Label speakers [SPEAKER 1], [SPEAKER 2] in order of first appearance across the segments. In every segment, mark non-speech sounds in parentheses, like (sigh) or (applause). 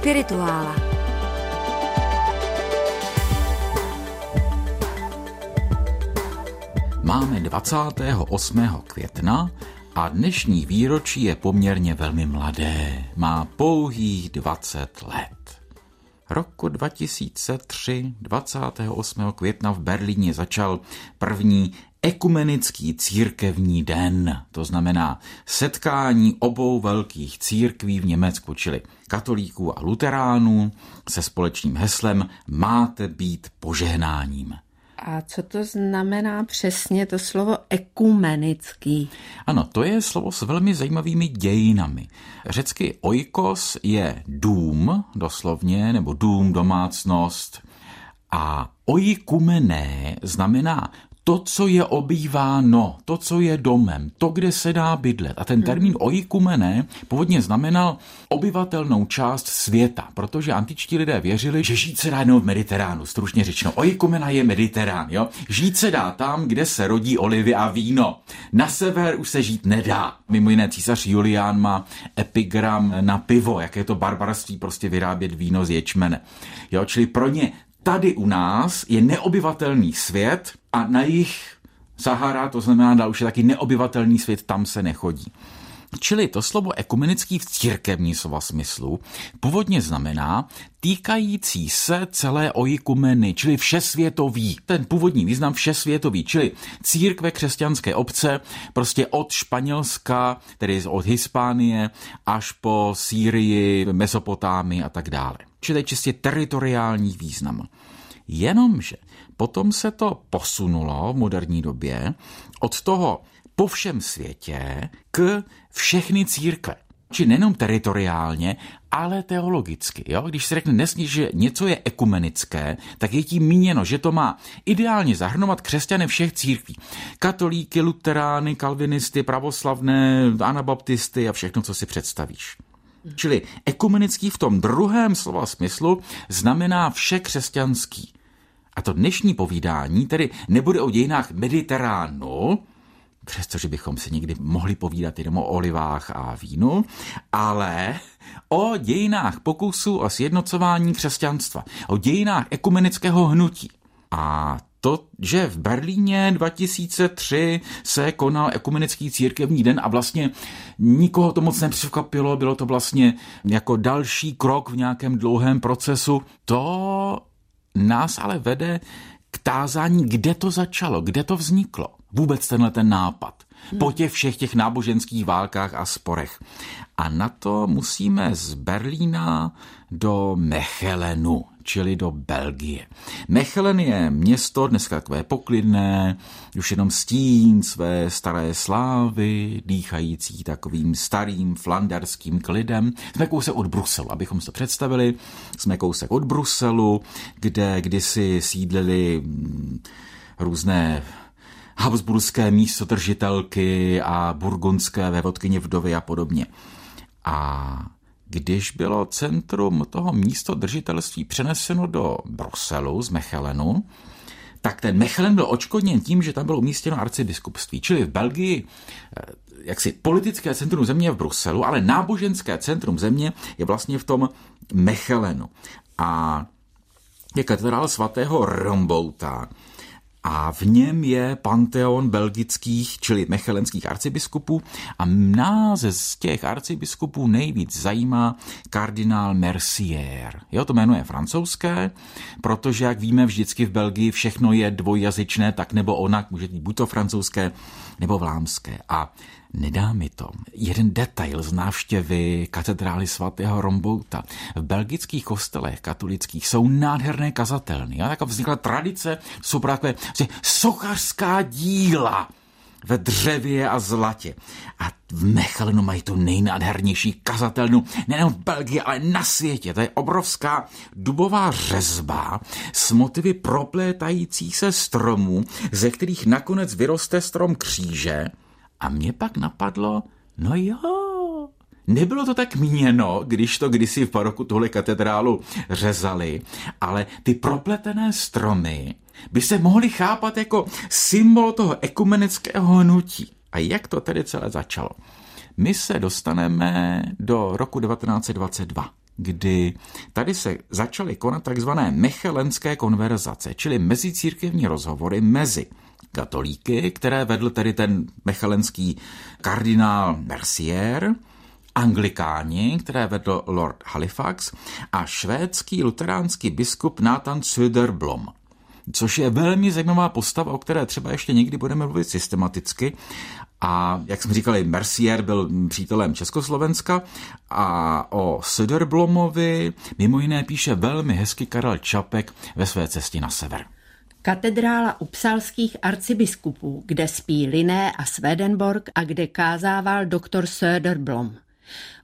[SPEAKER 1] Spirituála.
[SPEAKER 2] Máme 28. května a dnešní výročí je poměrně velmi mladé. Má pouhých 20 let. Roku 2003, 28. května v Berlíně začal první ekumenický církevní den, to znamená setkání obou velkých církví v Německu, čili katolíků a luteránů se společným heslem Máte být požehnáním.
[SPEAKER 3] A co to znamená přesně to slovo ekumenický?
[SPEAKER 2] Ano, to je slovo s velmi zajímavými dějinami. Řecky oikos je dům, doslovně, nebo dům, domácnost. A oikumené znamená to, co je obýváno, to, co je domem, to, kde se dá bydlet. A ten termín oikumene původně znamenal obyvatelnou část světa, protože antičtí lidé věřili, že žít se dá jenom v Mediteránu. Stručně řečeno, oikumena je Mediterán. Jo? Žít se dá tam, kde se rodí olivy a víno. Na sever už se žít nedá. Mimo jiné císař Julián má epigram na pivo, jaké je to barbarství prostě vyrábět víno z ječmene. Jo, čili pro ně tady u nás je neobyvatelný svět a na jich Sahara, to znamená dál už je taky neobyvatelný svět, tam se nechodí. Čili to slovo ekumenický v církevní slova smyslu původně znamená týkající se celé ojikumeny, čili všesvětový. Ten původní význam všesvětový, čili církve křesťanské obce, prostě od Španělska, tedy od Hispánie, až po Sýrii, Mesopotámii a tak dále. Čili čistě teritoriální význam. Jenomže potom se to posunulo v moderní době od toho po všem světě k všechny církve. Či nejenom teritoriálně, ale teologicky. Jo? Když se řekne dnes, že něco je ekumenické, tak je tím míněno, že to má ideálně zahrnovat křesťany všech církví. Katolíky, luterány, kalvinisty, pravoslavné, anabaptisty a všechno, co si představíš. Čili ekumenický v tom druhém slova smyslu znamená vše křesťanský. A to dnešní povídání tedy nebude o dějinách Mediteránu, přestože bychom si někdy mohli povídat jenom o olivách a vínu, ale o dějinách pokusů o sjednocování křesťanstva, o dějinách ekumenického hnutí. A to, že v Berlíně 2003 se konal ekumenický církevní den a vlastně nikoho to moc nepřekvapilo, bylo to vlastně jako další krok v nějakém dlouhém procesu, to nás ale vede k tázání, kde to začalo, kde to vzniklo. Vůbec tenhle ten nápad. Po těch všech těch náboženských válkách a sporech. A na to musíme z Berlína do Mechelenu, čili do Belgie. Mechelen je město dneska takové poklidné, už jenom stín své staré slávy, dýchající takovým starým flanderským klidem. Jsme kousek od Bruselu, abychom si to představili. Jsme kousek od Bruselu, kde kdysi sídlili mm, různé habsburské místodržitelky a burgundské vévodkyně vdovy a podobně. A když bylo centrum toho místodržitelství přeneseno do Bruselu z Mechelenu, tak ten Mechelen byl očkodněn tím, že tam bylo umístěno arcibiskupství. Čili v Belgii eh, jaksi politické centrum země je v Bruselu, ale náboženské centrum země je vlastně v tom Mechelenu. A je katedrál svatého Rombouta, a v něm je panteon belgických, čili mechelenských arcibiskupů a nás z těch arcibiskupů nejvíc zajímá kardinál Mercier. Jo, to jméno je francouzské, protože, jak víme, vždycky v Belgii všechno je dvojjazyčné, tak nebo onak, může být buď to francouzské, nebo vlámské. A Nedá mi to. Jeden detail z návštěvy katedrály svatého Rombouta. V belgických kostelech katolických jsou nádherné kazatelny. Ja? Tak vznikla tradice, jsou takové sochařská díla ve dřevě a zlatě. A v Mechelenu mají tu nejnádhernější kazatelnu nejen v Belgii, ale na světě. To je obrovská dubová řezba s motivy proplétajících se stromů, ze kterých nakonec vyroste strom kříže a mě pak napadlo, no jo, Nebylo to tak míněno, když to kdysi v paroku tuhle katedrálu řezali, ale ty propletené stromy by se mohly chápat jako symbol toho ekumenického hnutí. A jak to tedy celé začalo? My se dostaneme do roku 1922. kdy tady se začaly konat takzvané mechelenské konverzace, čili mezicírkevní rozhovory mezi katolíky, které vedl tedy ten mechelenský kardinál Mercier, anglikáni, které vedl Lord Halifax a švédský luteránský biskup Nathan Söderblom což je velmi zajímavá postava, o které třeba ještě někdy budeme mluvit systematicky. A jak jsme říkali, Mercier byl přítelem Československa a o Söderblomovi mimo jiné píše velmi hezky Karel Čapek ve své cestě na sever.
[SPEAKER 3] Katedrála upsalských arcibiskupů, kde spí Liné a Swedenborg a kde kázával doktor Söderblom.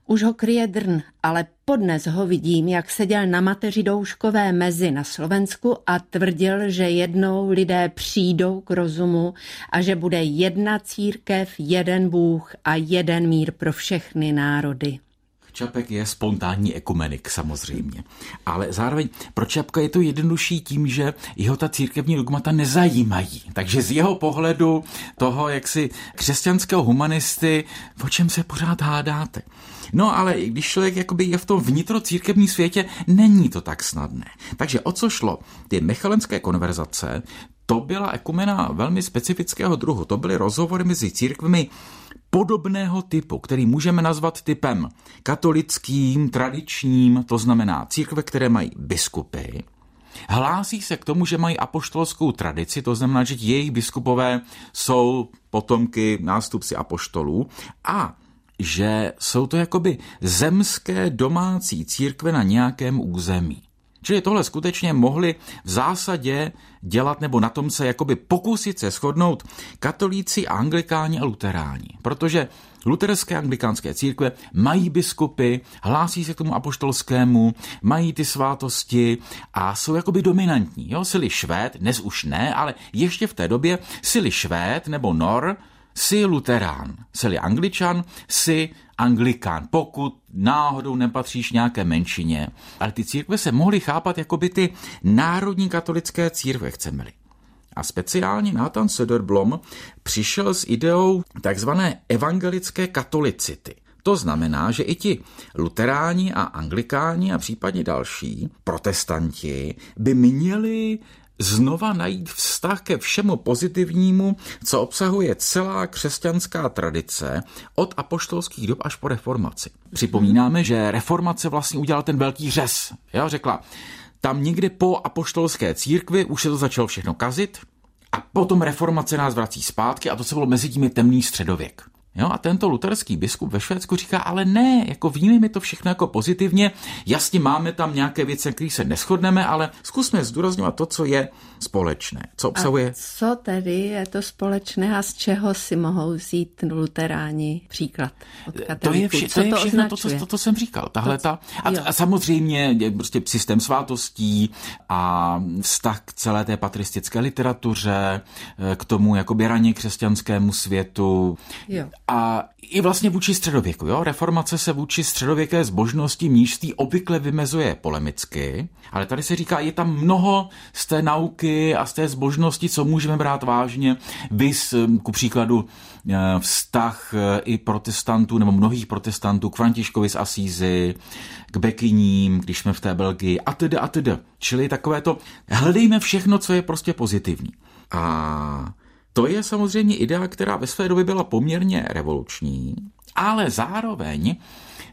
[SPEAKER 3] Už ho kryje drn, ale podnes ho vidím, jak seděl na mateři douškové mezi na Slovensku a tvrdil, že jednou lidé přijdou k rozumu a že bude jedna církev, jeden Bůh a jeden mír pro všechny národy.
[SPEAKER 2] Čapek je spontánní ekumenik samozřejmě. Ale zároveň pro Čapka je to jednodušší tím, že jeho ta církevní dogmata nezajímají. Takže z jeho pohledu toho, jak si křesťanského humanisty, o čem se pořád hádáte. No ale když člověk jakoby je v tom vnitrocírkevní světě, není to tak snadné. Takže o co šlo? Ty mechalenské konverzace, to byla ekumena velmi specifického druhu. To byly rozhovory mezi církvemi podobného typu, který můžeme nazvat typem katolickým, tradičním, to znamená církve, které mají biskupy, Hlásí se k tomu, že mají apoštolskou tradici, to znamená, že jejich biskupové jsou potomky, nástupci apoštolů a že jsou to jakoby zemské domácí církve na nějakém území. Čili tohle skutečně mohli v zásadě dělat nebo na tom se jakoby pokusit se shodnout katolíci, anglikáni a luteráni. Protože luterské anglikánské církve mají biskupy, hlásí se k tomu apoštolskému, mají ty svátosti a jsou jakoby dominantní. Jo? Sili Švéd, dnes už ne, ale ještě v té době sili Švéd nebo Nor jsi luterán, jsi angličan, jsi anglikán, pokud náhodou nepatříš nějaké menšině. Ale ty církve se mohly chápat jako by ty národní katolické církve, chceme-li. A speciálně Nathan Söderblom přišel s ideou takzvané evangelické katolicity. To znamená, že i ti luteráni a anglikáni a případně další protestanti by měli znova najít vztah ke všemu pozitivnímu, co obsahuje celá křesťanská tradice od apoštolských dob až po reformaci. Připomínáme, že reformace vlastně udělal ten velký řez. Já řekla, tam někdy po apoštolské církvi už se to začalo všechno kazit a potom reformace nás vrací zpátky a to se bylo mezi tím temný středověk. Jo, a tento luterský biskup ve Švédsku říká, ale ne, jako vnímejme to všechno jako pozitivně, jasně máme tam nějaké věci, které se neschodneme, ale zkusme zdůrazňovat to, co je společné, co obsahuje.
[SPEAKER 3] A co tedy je to společné a z čeho si mohou vzít luteráni příklad?
[SPEAKER 2] to je, vše, to je to všechno to, co, to, to jsem říkal. Tahle ta, a, a samozřejmě je prostě systém svátostí a vztah k celé té patristické literatuře, eh, k tomu jakoby raně křesťanskému světu.
[SPEAKER 3] Jo
[SPEAKER 2] a i vlastně vůči středověku. Jo? Reformace se vůči středověké zbožnosti mnížství obvykle vymezuje polemicky, ale tady se říká, je tam mnoho z té nauky a z té zbožnosti, co můžeme brát vážně. Vys, ku příkladu, eh, vztah eh, i protestantů nebo mnohých protestantů k Františkovi z Asízy, k Bekyním, když jsme v té Belgii a tedy a tedy. Čili takové to, hledejme všechno, co je prostě pozitivní. A to je samozřejmě idea, která ve své době byla poměrně revoluční, ale zároveň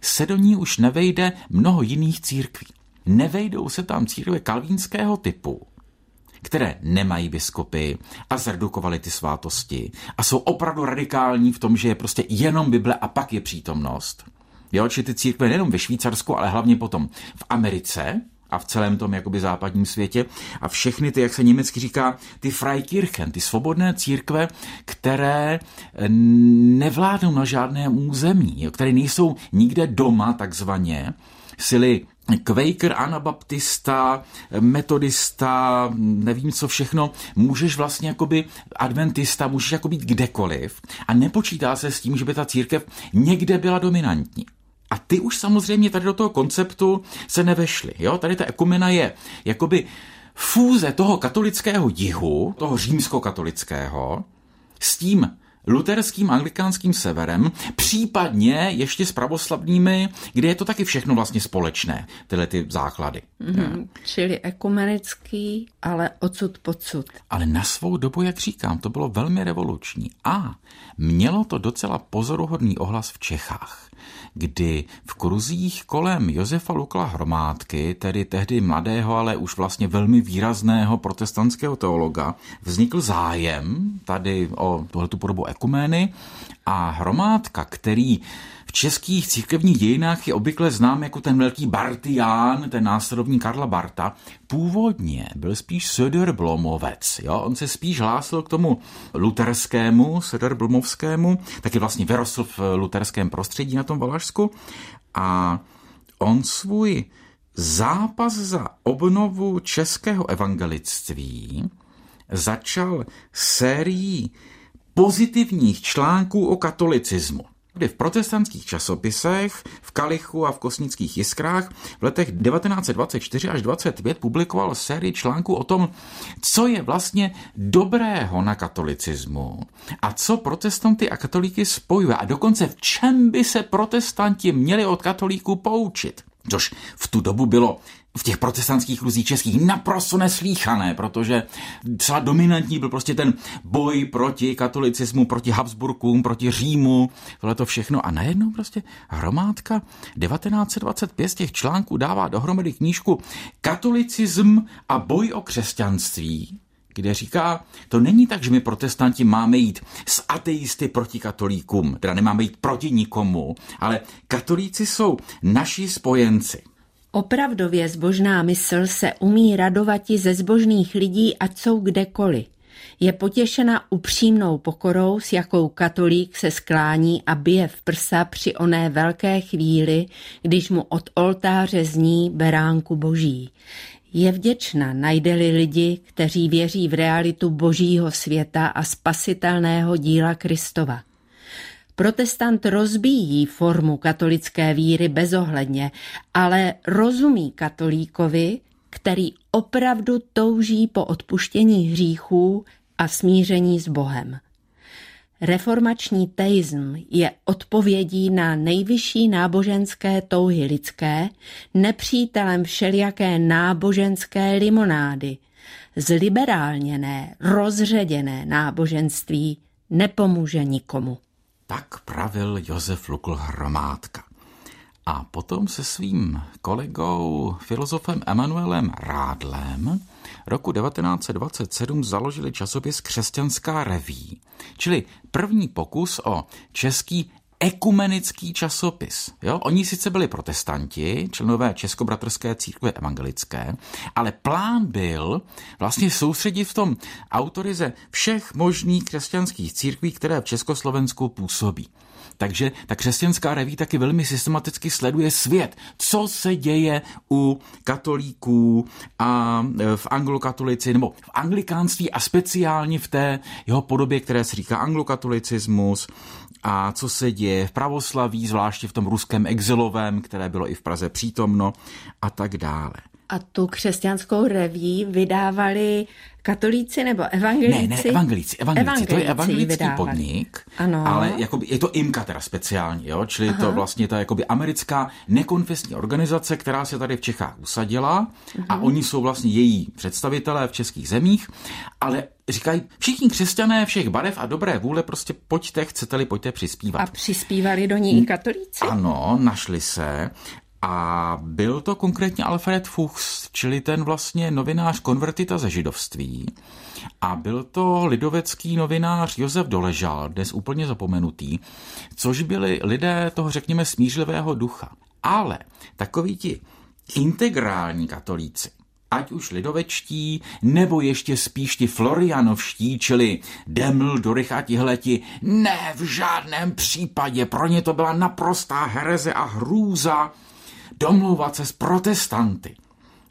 [SPEAKER 2] se do ní už nevejde mnoho jiných církví. Nevejdou se tam církve kalvínského typu, které nemají biskupy a zredukovali ty svátosti a jsou opravdu radikální v tom, že je prostě jenom Bible a pak je přítomnost. Jo, či ty církve nejenom ve Švýcarsku, ale hlavně potom v Americe, a v celém tom jakoby západním světě. A všechny ty, jak se německy říká, ty Freikirchen, ty svobodné církve, které eh, nevládnou na žádném území, které nejsou nikde doma takzvaně, sily Quaker, anabaptista, metodista, nevím co všechno, můžeš vlastně jakoby adventista, můžeš jako být kdekoliv a nepočítá se s tím, že by ta církev někde byla dominantní. A ty už samozřejmě tady do toho konceptu se nevešly. Jo? Tady ta ekumena je jakoby fúze toho katolického jihu, toho římskokatolického, s tím luterským anglikánským severem, případně ještě s pravoslavnými, kde je to taky všechno vlastně společné, tyhle ty základy.
[SPEAKER 3] Mm-hmm. Čili ekumenický, ale odsud pocud.
[SPEAKER 2] Ale na svou dobu, jak říkám, to bylo velmi revoluční. A mělo to docela pozoruhodný ohlas v Čechách kdy v kruzích kolem Josefa Lukla Hromádky, tedy tehdy mladého, ale už vlastně velmi výrazného protestantského teologa, vznikl zájem tady o tuhletu podobu ekumény a Hromádka, který českých církevních dějinách je obvykle znám jako ten velký Bartián, ten následovník Karla Barta. Původně byl spíš Söderblomovec. Jo? On se spíš hlásil k tomu luterskému, Söderblomovskému, taky vlastně vyrostl v luterském prostředí na tom Valašsku. A on svůj zápas za obnovu českého evangelictví začal sérií pozitivních článků o katolicismu kdy v protestantských časopisech, v Kalichu a v Kosnických jiskrách v letech 1924 až 25 publikoval sérii článků o tom, co je vlastně dobrého na katolicismu a co protestanty a katolíky spojuje a dokonce v čem by se protestanti měli od katolíků poučit. Což v tu dobu bylo v těch protestantských kruzích českých naprosto neslíchané, protože celá dominantní byl prostě ten boj proti katolicismu, proti Habsburkům, proti Římu, tohle to všechno. A najednou prostě hromádka 1925 z těch článků dává dohromady knížku Katolicism a boj o křesťanství, kde říká, to není tak, že my protestanti máme jít s ateisty proti katolíkům, teda nemáme jít proti nikomu, ale katolíci jsou naši spojenci.
[SPEAKER 3] Opravdově zbožná mysl se umí radovati ze zbožných lidí, ať jsou kdekoliv. Je potěšena upřímnou pokorou, s jakou katolík se sklání a bije v prsa při oné velké chvíli, když mu od oltáře zní beránku boží. Je vděčna, najde-li lidi, kteří věří v realitu božího světa a spasitelného díla Kristova. Protestant rozbíjí formu katolické víry bezohledně, ale rozumí katolíkovi, který opravdu touží po odpuštění hříchů a smíření s Bohem. Reformační teism je odpovědí na nejvyšší náboženské touhy lidské, nepřítelem všelijaké náboženské limonády. Zliberálněné, rozředěné náboženství nepomůže nikomu.
[SPEAKER 2] Tak pravil Josef Lukl Hromádka. A potom se svým kolegou, filozofem Emanuelem Rádlem roku 1927 založili časopis Křesťanská reví, čili první pokus o český ekumenický časopis. Jo? Oni sice byli protestanti, členové Českobratrské církve evangelické, ale plán byl vlastně soustředit v tom autorize všech možných křesťanských církví, které v Československu působí. Takže ta křesťanská reví taky velmi systematicky sleduje svět, co se děje u katolíků a e, v anglokatolici, nebo v anglikánství a speciálně v té jeho podobě, které se říká anglokatolicismus, a co se děje v pravoslaví, zvláště v tom ruském exilovém, které bylo i v Praze přítomno a tak dále.
[SPEAKER 3] A tu křesťanskou reví vydávali katolíci nebo evangelíci?
[SPEAKER 2] Ne, ne, evangelíci, evangelíci. evangelíci to je evangelický vydávali. podnik, ano. ale jakoby, je to IMKA teda speciální, jo? čili Aha. to vlastně ta jakoby americká nekonfesní organizace, která se tady v Čechách usadila uh-huh. a mhm. oni jsou vlastně její představitelé v českých zemích, ale říkají, všichni křesťané všech barev a dobré vůle, prostě pojďte, chcete-li, pojďte přispívat.
[SPEAKER 3] A přispívali do ní i katolíci?
[SPEAKER 2] Ano, našli se a byl to konkrétně Alfred Fuchs, čili ten vlastně novinář konvertita ze židovství. A byl to lidovecký novinář Josef Doležal, dnes úplně zapomenutý, což byli lidé toho, řekněme, smířlivého ducha. Ale takoví ti integrální katolíci, ať už lidovečtí, nebo ještě spíš ti florianovští, čili Deml, Dorych a tihleti, ne v žádném případě, pro ně to byla naprostá hereze a hrůza, domlouvat se s protestanty.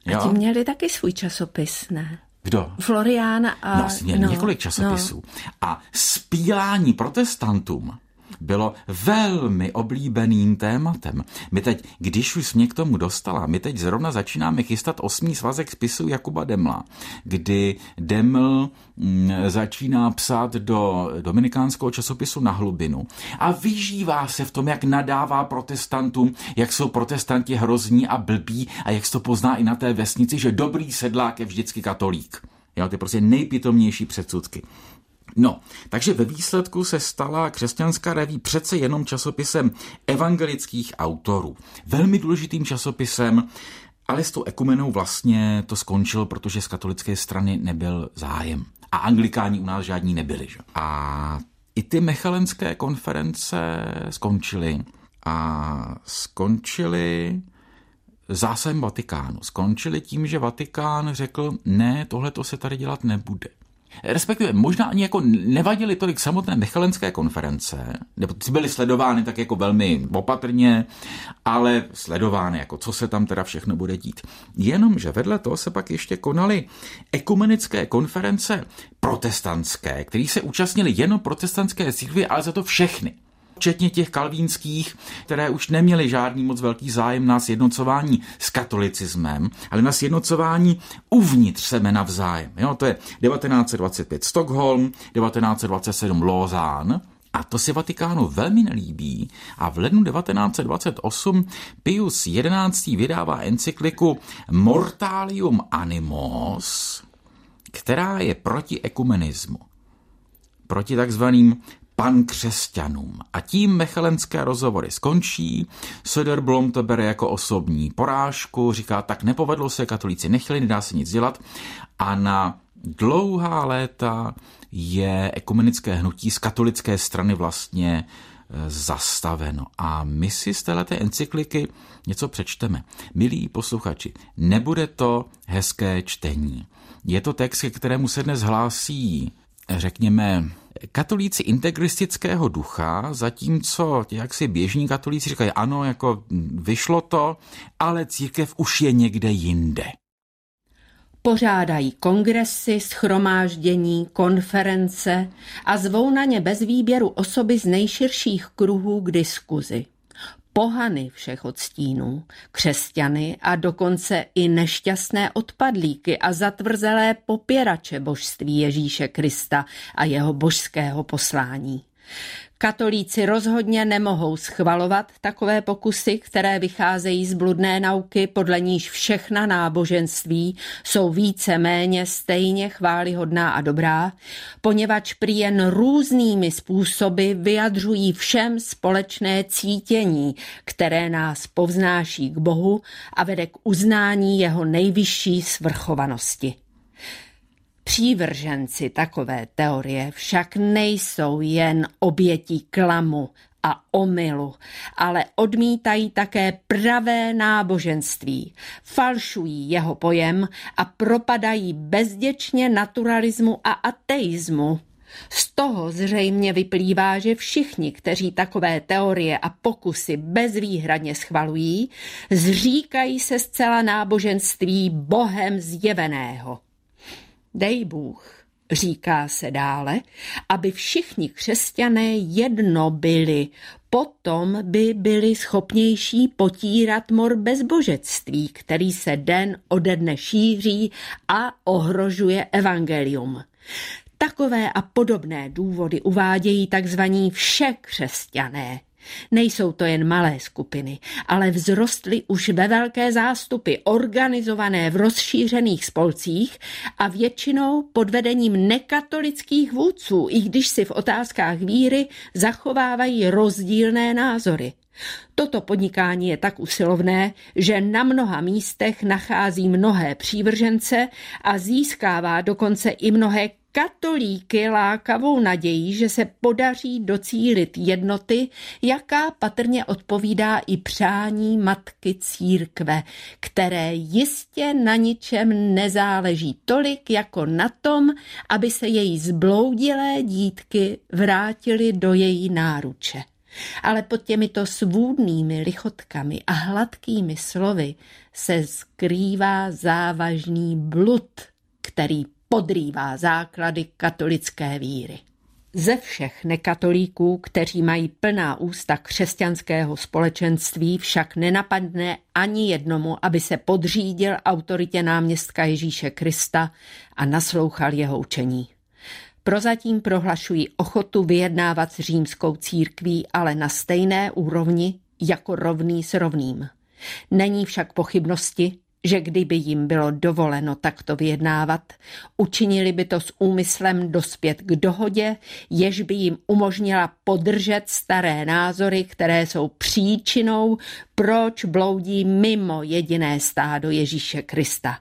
[SPEAKER 3] Jo? A ti měli taky svůj časopis, ne?
[SPEAKER 2] Kdo?
[SPEAKER 3] Florián a...
[SPEAKER 2] No, měli no, několik časopisů. No. A spílání protestantům bylo velmi oblíbeným tématem. My teď, když už mě k tomu dostala, my teď zrovna začínáme chystat osmý svazek spisů Jakuba Demla, kdy Deml mm, začíná psát do dominikánského časopisu na hlubinu a vyžívá se v tom, jak nadává protestantům, jak jsou protestanti hrozní a blbí a jak se to pozná i na té vesnici, že dobrý sedlák je vždycky katolík. Jo, ty prostě nejpitomnější předsudky. No, takže ve výsledku se stala křesťanská reví přece jenom časopisem evangelických autorů. Velmi důležitým časopisem, ale s tou ekumenou vlastně to skončilo, protože z katolické strany nebyl zájem. A anglikáni u nás žádní nebyli. Že? A i ty mechalenské konference skončily. A skončily zásahem Vatikánu. Skončily tím, že Vatikán řekl, ne, tohle to se tady dělat nebude. Respektive možná ani jako nevadily tolik samotné mechalenské konference, nebo ty byly sledovány tak jako velmi opatrně, ale sledovány, jako co se tam teda všechno bude dít. Jenomže vedle toho se pak ještě konaly ekumenické konference protestantské, které se účastnili jenom protestantské církvy, ale za to všechny včetně těch kalvínských, které už neměly žádný moc velký zájem na sjednocování s katolicismem, ale na sjednocování uvnitř sebe navzájem. Jo, to je 1925 Stockholm, 1927 Lausanne, a to se Vatikánu velmi nelíbí a v lednu 1928 Pius XI. vydává encykliku Mortalium Animos, která je proti ekumenismu, proti takzvaným pan křesťanům. A tím mechelenské rozhovory skončí. Söderblom to bere jako osobní porážku, říká, tak nepovedlo se, katolíci nechtěli, nedá se nic dělat. A na dlouhá léta je ekumenické hnutí z katolické strany vlastně e, zastaveno. A my si z této encykliky něco přečteme. Milí posluchači, nebude to hezké čtení. Je to text, ke kterému se dnes hlásí, řekněme, katolíci integristického ducha, zatímco jak si běžní katolíci říkají, ano, jako vyšlo to, ale církev už je někde jinde.
[SPEAKER 3] Pořádají kongresy, schromáždění, konference a zvou na ně bez výběru osoby z nejširších kruhů k diskuzi pohany všech odstínů, křesťany a dokonce i nešťastné odpadlíky a zatvrzelé popěrače božství Ježíše Krista a jeho božského poslání. Katolíci rozhodně nemohou schvalovat takové pokusy, které vycházejí z bludné nauky, podle níž všechna náboženství jsou více méně stejně chválihodná a dobrá, poněvadž prý jen různými způsoby vyjadřují všem společné cítění, které nás povznáší k Bohu a vede k uznání jeho nejvyšší svrchovanosti. Přívrženci takové teorie však nejsou jen obětí klamu a omylu, ale odmítají také pravé náboženství, falšují jeho pojem a propadají bezděčně naturalismu a ateismu. Z toho zřejmě vyplývá, že všichni, kteří takové teorie a pokusy bezvýhradně schvalují, zříkají se zcela náboženství Bohem zjeveného. Dej Bůh, říká se dále, aby všichni křesťané jedno byli, potom by byli schopnější potírat mor bezbožectví, který se den ode dne šíří a ohrožuje evangelium. Takové a podobné důvody uvádějí takzvaní vše křesťané, Nejsou to jen malé skupiny, ale vzrostly už ve velké zástupy, organizované v rozšířených spolcích a většinou pod vedením nekatolických vůdců, i když si v otázkách víry zachovávají rozdílné názory. Toto podnikání je tak usilovné, že na mnoha místech nachází mnohé přívržence a získává dokonce i mnohé katolíky lákavou nadějí, že se podaří docílit jednoty, jaká patrně odpovídá i přání matky církve, které jistě na ničem nezáleží tolik jako na tom, aby se její zbloudilé dítky vrátily do její náruče. Ale pod těmito svůdnými lichotkami a hladkými slovy se skrývá závažný blud, který podrývá základy katolické víry. Ze všech nekatolíků, kteří mají plná ústa křesťanského společenství, však nenapadne ani jednomu, aby se podřídil autoritě náměstka Ježíše Krista a naslouchal jeho učení. Prozatím prohlašují ochotu vyjednávat s římskou církví, ale na stejné úrovni jako rovný s rovným. Není však pochybnosti, že kdyby jim bylo dovoleno takto vyjednávat, učinili by to s úmyslem dospět k dohodě, jež by jim umožnila podržet staré názory, které jsou příčinou, proč bloudí mimo jediné stádo Ježíše Krista.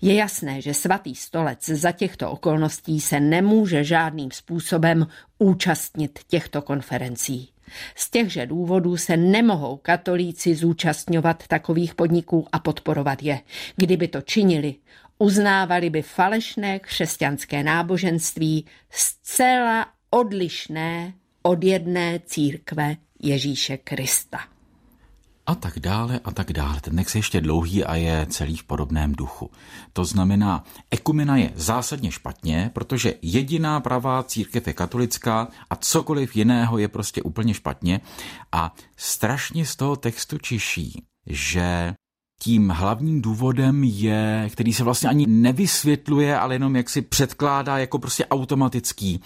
[SPEAKER 3] Je jasné, že svatý stolec za těchto okolností se nemůže žádným způsobem účastnit těchto konferencí. Z těchže důvodů se nemohou katolíci zúčastňovat takových podniků a podporovat je. Kdyby to činili, uznávali by falešné křesťanské náboženství zcela odlišné od jedné církve Ježíše Krista
[SPEAKER 2] a tak dále a tak dále. Ten text je ještě dlouhý a je celý v podobném duchu. To znamená, ekumena je zásadně špatně, protože jediná pravá církev je katolická a cokoliv jiného je prostě úplně špatně a strašně z toho textu čiší, že tím hlavním důvodem je, který se vlastně ani nevysvětluje, ale jenom jak si předkládá jako prostě automatický,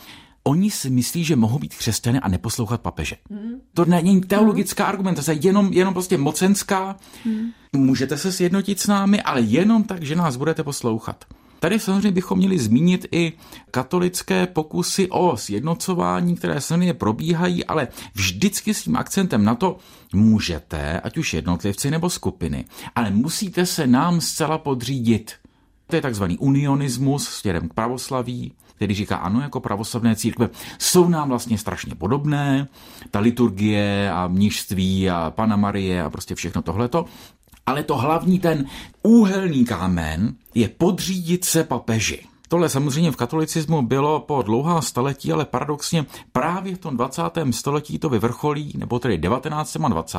[SPEAKER 2] oni si myslí, že mohou být křesťany a neposlouchat papeže. Hmm. To není teologická hmm. argumentace, jenom, jenom prostě mocenská. Hmm. Můžete se sjednotit s námi, ale jenom tak, že nás budete poslouchat. Tady samozřejmě bychom měli zmínit i katolické pokusy o sjednocování, které samozřejmě probíhají, ale vždycky s tím akcentem na to můžete, ať už jednotlivci nebo skupiny, ale musíte se nám zcela podřídit. To je takzvaný unionismus směrem k pravoslaví, který říká, ano, jako pravoslavné církve jsou nám vlastně strašně podobné, ta liturgie a mnižství a Pana Marie a prostě všechno tohleto, ale to hlavní ten úhelný kámen je podřídit se papeži. Tohle samozřejmě v katolicismu bylo po dlouhá staletí, ale paradoxně právě v tom 20. století to vyvrcholí, nebo tedy 19. a 20.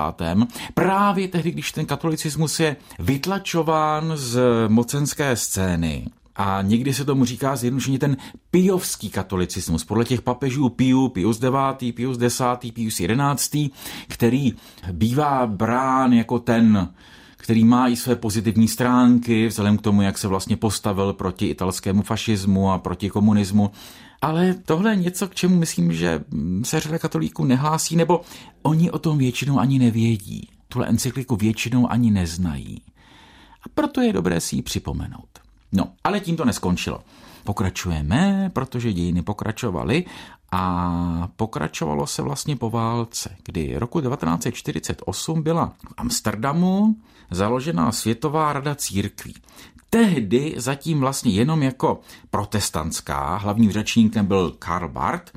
[SPEAKER 2] právě tehdy, když ten katolicismus je vytlačován z mocenské scény, a někdy se tomu říká zjednodušeně ten pijovský katolicismus, podle těch papežů Piu, Pius IX, Pius X, Pius XI, který bývá brán jako ten, který má i své pozitivní stránky, vzhledem k tomu, jak se vlastně postavil proti italskému fašismu a proti komunismu. Ale tohle je něco, k čemu myslím, že se řada katolíků nehlásí, nebo oni o tom většinou ani nevědí. Tuhle encykliku většinou ani neznají. A proto je dobré si ji připomenout. No, ale tím to neskončilo. Pokračujeme, protože dějiny pokračovaly a pokračovalo se vlastně po válce, kdy roku 1948 byla v Amsterdamu založena Světová rada církví. Tehdy zatím vlastně jenom jako protestantská, hlavním řečníkem byl Karl Barth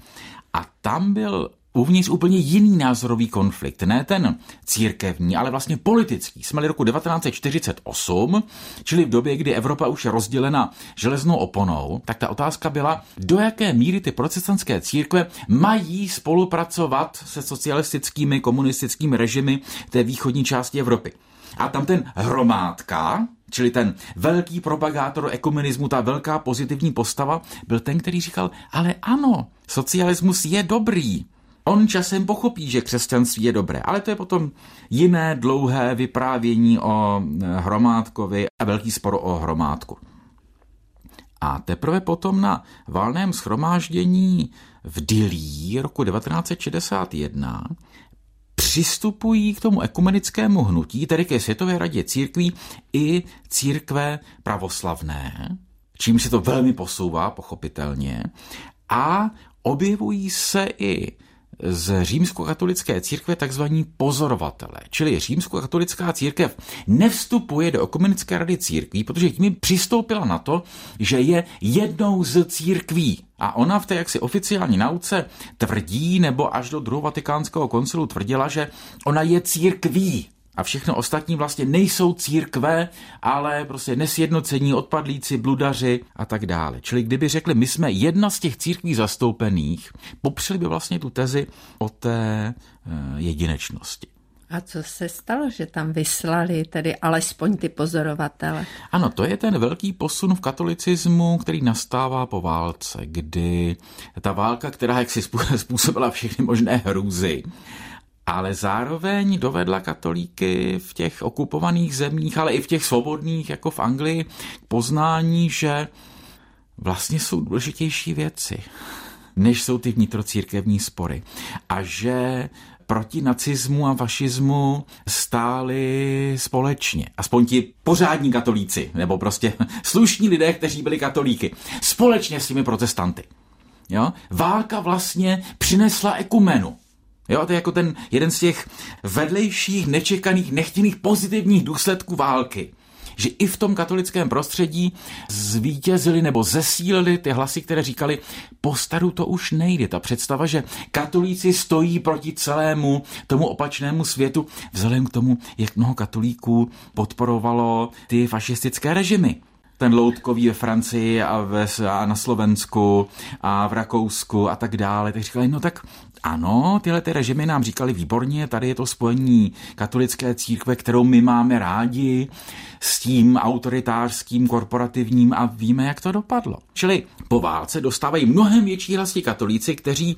[SPEAKER 2] a tam byl uvnitř úplně jiný názorový konflikt, ne ten církevní, ale vlastně politický. Jsme roku 1948, čili v době, kdy Evropa už je rozdělena železnou oponou, tak ta otázka byla, do jaké míry ty protestantské církve mají spolupracovat se socialistickými, komunistickými režimy té východní části Evropy. A tam ten hromádka, čili ten velký propagátor ekumenismu, ta velká pozitivní postava, byl ten, který říkal, ale ano, socialismus je dobrý. On časem pochopí, že křesťanství je dobré, ale to je potom jiné dlouhé vyprávění o eh, hromádkovi a velký spor o hromádku. A teprve potom na valném schromáždění v Dilí roku 1961 přistupují k tomu ekumenickému hnutí, tedy ke Světové radě církví, i církve pravoslavné, čím se to velmi posouvá, pochopitelně, a objevují se i z římskokatolické církve takzvaní pozorovatele, čili římskokatolická církev nevstupuje do ekumenické rady církví, protože tím přistoupila na to, že je jednou z církví. A ona v té jaksi oficiální nauce tvrdí, nebo až do druhého vatikánského koncilu tvrdila, že ona je církví a všechno ostatní vlastně nejsou církve, ale prostě nesjednocení, odpadlíci, bludaři a tak dále. Čili kdyby řekli, my jsme jedna z těch církví zastoupených, popřeli by vlastně tu tezi o té e, jedinečnosti.
[SPEAKER 3] A co se stalo, že tam vyslali tedy alespoň ty pozorovatele?
[SPEAKER 2] Ano, to je ten velký posun v katolicismu, který nastává po válce, kdy ta válka, která jak si (laughs) způsobila všechny možné hrůzy, ale zároveň dovedla katolíky v těch okupovaných zemích, ale i v těch svobodných, jako v Anglii, k poznání, že vlastně jsou důležitější věci, než jsou ty vnitrocírkevní spory. A že proti nacismu a fašismu stáli společně. Aspoň ti pořádní katolíci, nebo prostě (laughs) slušní lidé, kteří byli katolíky. Společně s těmi protestanty. Jo? Válka vlastně přinesla ekumenu. Jo, to je jako ten jeden z těch vedlejších, nečekaných, nechtěných pozitivních důsledků války že i v tom katolickém prostředí zvítězili nebo zesílili ty hlasy, které říkali, po staru to už nejde. Ta představa, že katolíci stojí proti celému tomu opačnému světu, vzhledem k tomu, jak mnoho katolíků podporovalo ty fašistické režimy ten loutkový ve Francii a, ve, a na Slovensku a v Rakousku a tak dále, tak říkali, no tak ano, tyhle ty režimy nám říkali výborně, tady je to spojení katolické církve, kterou my máme rádi, s tím autoritářským, korporativním a víme, jak to dopadlo. Čili po válce dostávají mnohem větší hlasy katolíci, kteří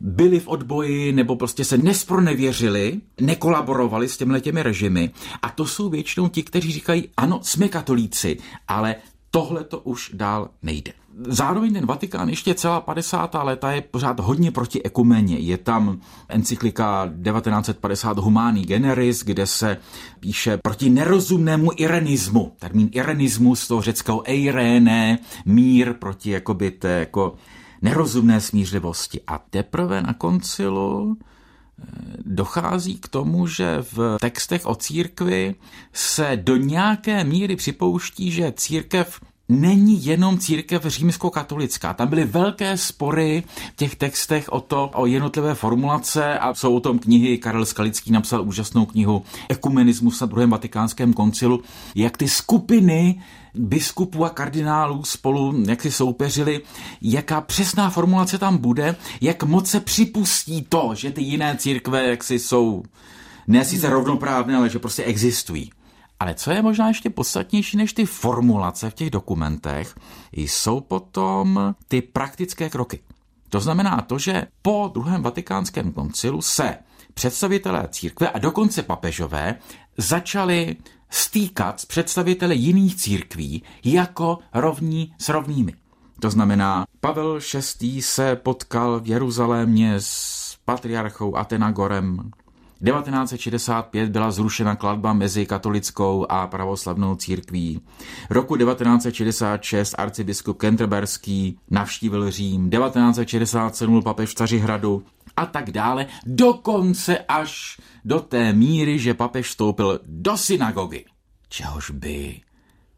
[SPEAKER 2] byli v odboji nebo prostě se nespronevěřili, nekolaborovali s těmhle těmi režimy. A to jsou většinou ti, kteří říkají, ano, jsme katolíci, ale tohle to už dál nejde. Zároveň ten Vatikán ještě celá 50. léta je pořád hodně proti ekumeně. Je tam encyklika 1950 Humani Generis, kde se píše proti nerozumnému irenismu. Termín irenismus toho řeckého eirene, mír proti jakoby té jako nerozumné smířlivosti. A teprve na koncilu eh, dochází k tomu, že v textech o církvi se do nějaké míry připouští, že církev není jenom církev římskokatolická. Tam byly velké spory v těch textech o to, o jednotlivé formulace a jsou o tom knihy. Karel Skalický napsal úžasnou knihu Ekumenismus na druhém vatikánském koncilu, jak ty skupiny biskupů a kardinálů spolu jak si soupeřili, jaká přesná formulace tam bude, jak moc se připustí to, že ty jiné církve jaksi jsou ne sice rovnoprávné, ale že prostě existují. Ale co je možná ještě podstatnější než ty formulace v těch dokumentech, jsou potom ty praktické kroky. To znamená to, že po druhém vatikánském koncilu se představitelé církve a dokonce papežové začali stýkat s představiteli jiných církví jako rovní s rovnými. To znamená, Pavel VI. se potkal v Jeruzalémě s patriarchou Atenagorem, 1965 byla zrušena kladba mezi katolickou a pravoslavnou církví. Roku 1966 arcibiskup Kenterberský navštívil Řím, 1967 papež v Cařihradu a tak dále, dokonce až do té míry, že papež vstoupil do synagogy. Čehož by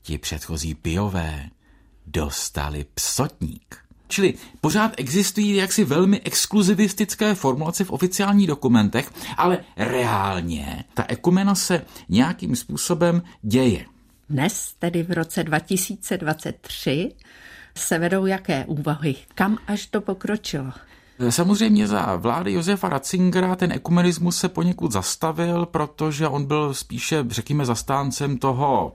[SPEAKER 2] ti předchozí pijové dostali psotník. Čili pořád existují jaksi velmi exkluzivistické formulace v oficiálních dokumentech, ale reálně ta ekumena se nějakým způsobem děje.
[SPEAKER 3] Dnes, tedy v roce 2023, se vedou jaké úvahy? Kam až to pokročilo?
[SPEAKER 2] Samozřejmě za vlády Josefa Ratzingera ten ekumenismus se poněkud zastavil, protože on byl spíše, řekněme, zastáncem toho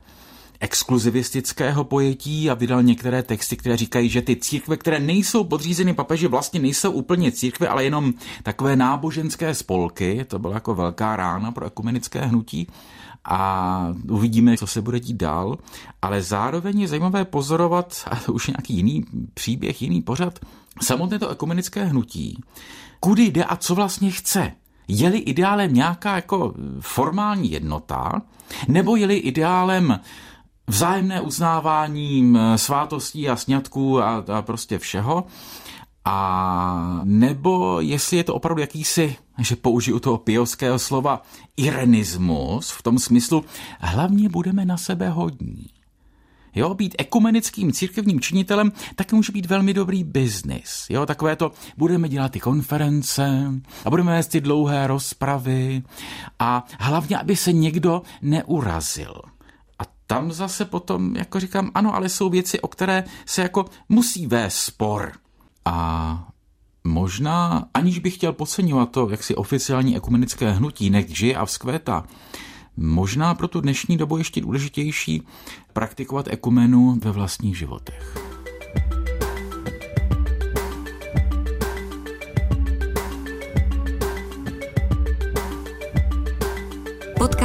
[SPEAKER 2] exkluzivistického pojetí a vydal některé texty, které říkají, že ty církve, které nejsou podřízeny papeži, vlastně nejsou úplně církve, ale jenom takové náboženské spolky. To byla jako velká rána pro ekumenické hnutí a uvidíme, co se bude dít dál. Ale zároveň je zajímavé pozorovat, a to už nějaký jiný příběh, jiný pořad, samotné to ekumenické hnutí, kudy jde a co vlastně chce. Je-li ideálem nějaká jako formální jednota, nebo je-li ideálem vzájemné uznávání svátostí a sňatků a, a prostě všeho. A nebo jestli je to opravdu jakýsi, že použiju toho piovského slova, irenismus, v tom smyslu, hlavně budeme na sebe hodní. Jo, být ekumenickým církevním činitelem taky může být velmi dobrý biznis. Jo, takové to, budeme dělat ty konference a budeme vést ty dlouhé rozpravy a hlavně, aby se někdo neurazil tam zase potom, jako říkám, ano, ale jsou věci, o které se jako musí vést spor. A možná, aniž bych chtěl podceňovat to, jak si oficiální ekumenické hnutí nech žije a vzkvétá, možná pro tu dnešní dobu ještě důležitější praktikovat ekumenu ve vlastních životech.